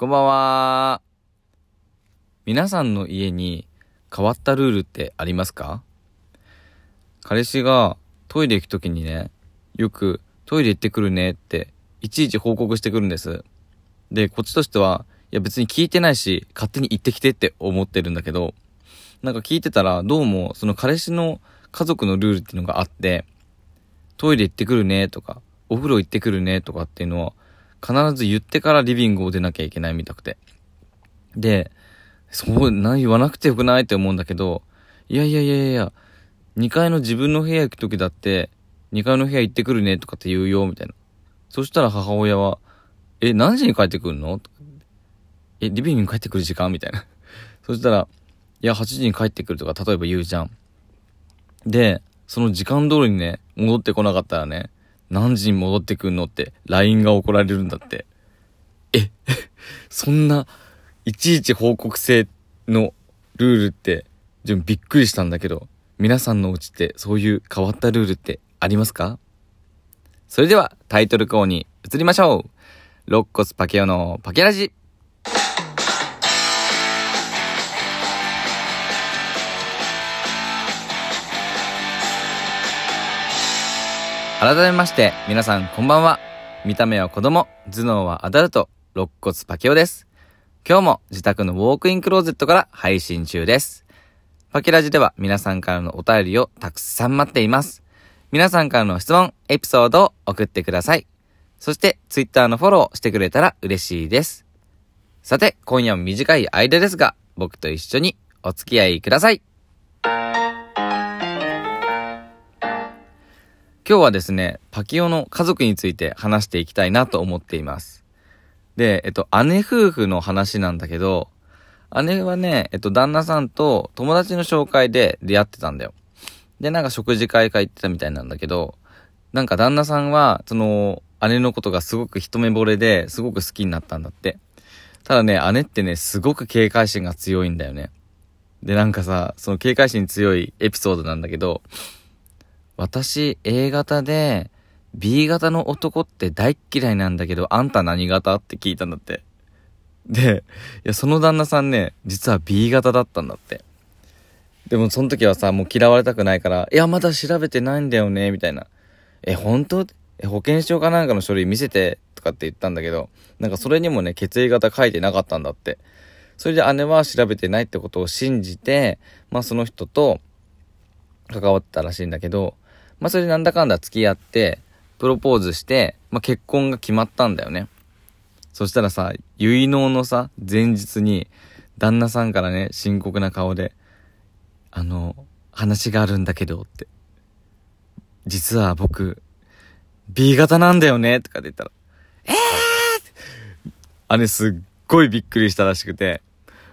こんばんは。皆さんの家に変わったルールってありますか？彼氏がトイレ行くときにね、よくトイレ行ってくるねっていちいち報告してくるんです。で、こっちとしては、いや別に聞いてないし、勝手に行ってきてって思ってるんだけど、なんか聞いてたら、どうもその彼氏の家族のルールっていうのがあって、トイレ行ってくるねとか、お風呂行ってくるねとかっていうのは、必ず言ってからリビングを出なきゃいけないみたくて。で、そう、な、言わなくてよくないって思うんだけど、いやいやいやいや、2階の自分の部屋行くときだって、2階の部屋行ってくるねとかって言うよ、みたいな。そしたら母親は、え、何時に帰ってくるの？え、リビングに帰ってくる時間？みたいな。そしたら、いや、8時に帰ってくるとか、例えば言うじゃん。で、その時間通りにね、戻ってこなかったらね、何時に戻ってくんのって LINE が怒られるんだって。え、そんな、いちいち報告制のルールって、でもびっくりしたんだけど、皆さんのうちってそういう変わったルールってありますか？それではタイトルコーに移りましょう。ロッコスパケオのパケラジ。改めまして、皆さんこんばんは。見た目は子供、頭脳はアダルト、肋骨パケオです。今日も自宅のウォークインクローゼットから配信中です。パケラジでは皆さんからのお便りをたくさん待っています。皆さんからの質問、エピソードを送ってください。そして、ツイッターのフォローしてくれたら嬉しいです。さて、今夜も短い間ですが、僕と一緒にお付き合いください。今日はですね、パキオの家族について話していきたいなと思っています。で、えっと、姉夫婦の話なんだけど、姉はね、えっと、旦那さんと友達の紹介で出会ってたんだよ。で、なんか食事会か行ってたみたいなんだけど、なんか旦那さんは、その、姉のことがすごく一目惚れですごく好きになったんだって。ただね、姉ってね、すごく警戒心が強いんだよね。で、なんかさ、その警戒心強いエピソードなんだけど、私 A 型で B 型の男って大っ嫌いなんだけど、あんた何型って聞いたんだって。で、いや、その旦那さんね、実は B 型だったんだって。でもその時はさ、もう嫌われたくないから、いや、まだ調べてないんだよね、みたいな。え、本当？え、保険証かなんかの書類見せて、とかって言ったんだけど、なんかそれにもね、血液型書いてなかったんだって。それで姉は調べてないってことを信じて、まあその人と関わったらしいんだけど、まあそれでなんだかんだ付き合って、プロポーズして、まあ結婚が決まったんだよね。そしたらさ、結納のさ、前日に、旦那さんからね、深刻な顔で、あの、話があるんだけどって。実は僕、B 型なんだよねとかって言ったら、えー姉すっごいびっくりしたらしくて、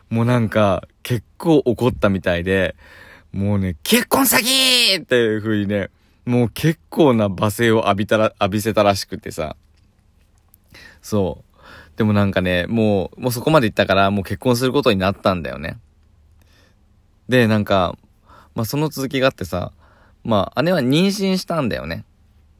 もうなんか、結構怒ったみたいで、もうね、結婚詐欺っていう風にね、もう結構な罵声を浴びたら、浴びせたらしくてさ。そう。でもなんかね、もう、もうそこまで行ったから、もう結婚することになったんだよね。で、なんか、まあその続きがあってさ、まあ姉は妊娠したんだよね。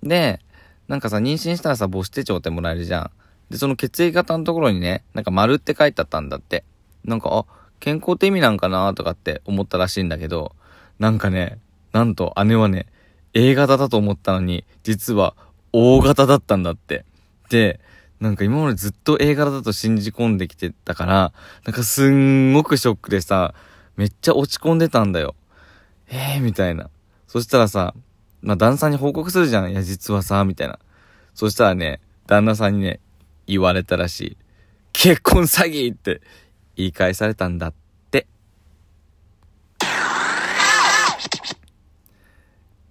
で、なんかさ、妊娠したらさ、母子手帳ってもらえるじゃん。で、その血液型のところにね、なんか丸って書いてあったんだって。なんか、あ、健康って意味なんかなとかって思ったらしいんだけど、なんかね、なんと姉はね、A 型だと思ったのに、実は O 型だったんだって。で、なんか今までずっと A 型だと信じ込んできてたから、なんかすんごくショックでさ、めっちゃ落ち込んでたんだよ。えー、みたいな。そしたらさ、まあ、旦那さんに報告するじゃん。いや、実はさ、みたいな。そしたらね、旦那さんにね、言われたらしい。結婚詐欺って言い返されたんだって。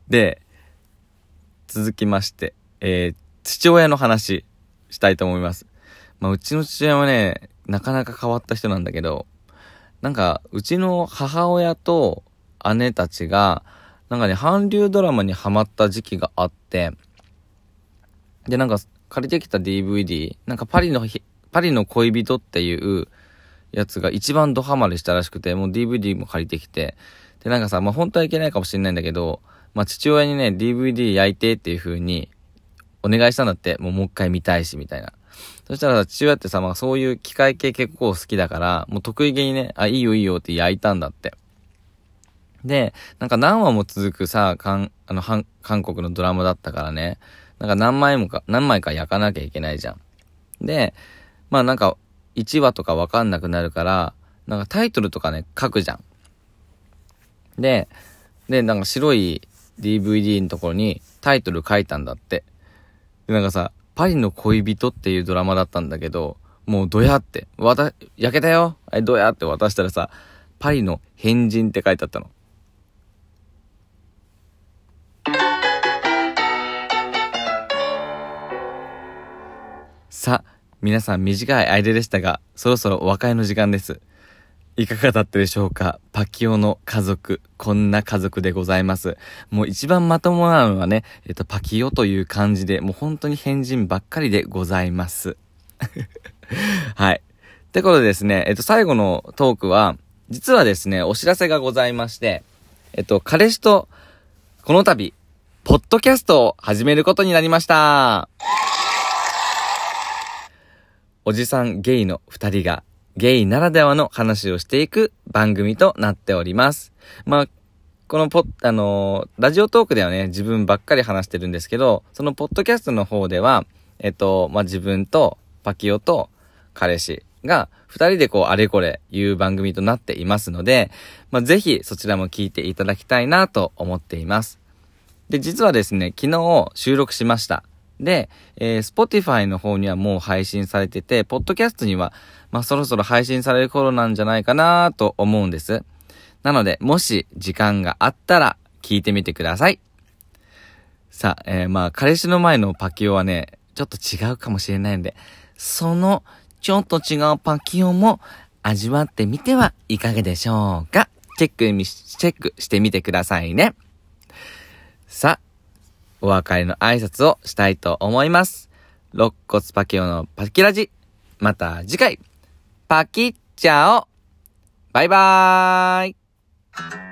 で、続きまして、えー、父親の話したいと思います。まあ、うちの父親はね、なかなか変わった人なんだけど、なんか、うちの母親と姉たちが、なんかね、韓流ドラマにハマった時期があって、で、なんか、借りてきた DVD、なんかパリのひ、パリの恋人っていうやつが一番ドハマりしたらしくて、もう DVD も借りてきて、で、なんかさ、まあ、本当はいけないかもしれないんだけど、まあ、父親にね、DVD 焼いてっていう風にお願いしたんだって、もうもう一回見たいし、みたいな。そしたら、父親ってさ、まあそういう機械系結構好きだから、もう得意げにね、あ、いいよいいよって焼いたんだって。で、なんか何話も続くさ、かん、あの、韓国のドラマだったからね、なんか何枚もか、何枚か焼かなきゃいけないじゃん。で、まあなんか、1話とかわかんなくなるから、なんかタイトルとかね、書くじゃん。で、で、なんか白い DVD のところにタイトル書いたんだって。で、なんかさ、パリの恋人っていうドラマだったんだけど、もうドヤって、わた、焼けたよえ、ドヤって渡したらさ、パリの変人って書いてあったの。さあ、皆さん短い間でしたが、そろそろお別れの時間です。いかがだったでしょうか？パキオの家族、こんな家族でございます。もう一番まともなのはね、えっと、パキオという感じで、もう本当に変人ばっかりでございます。はい。ってことでですね、えっと、最後のトークは、実はですね、お知らせがございまして、えっと、彼氏と、この度、ポッドキャストを始めることになりました。おじさんゲイの二人がゲイならではの話をしていく番組となっております。まあ、このポッ、あのー、ラジオトークではね、自分ばっかり話してるんですけど、そのポッドキャストの方では、えっと、まあ、自分とパキオと彼氏が二人でこうあれこれ言う番組となっていますので、まあ、ぜひそちらも聞いていただきたいなと思っています。で、実はですね、昨日収録しました。で、えー、Spotify の方にはもう配信されてて、ポッドキャストにはまあそろそろ配信される頃なんじゃないかなと思うんです。なので、もし時間があったら聞いてみてください。さあ、えー、まあ彼氏の前のパキオはね、ちょっと違うかもしれないんで、そのちょっと違うパキオも味わってみてはいかがでしょうかチェック、チェックしてみてくださいね。さあ、お別れの挨拶をしたいと思います。肋骨パキオのパキラジ。また次回。パキッチャオバイバーイ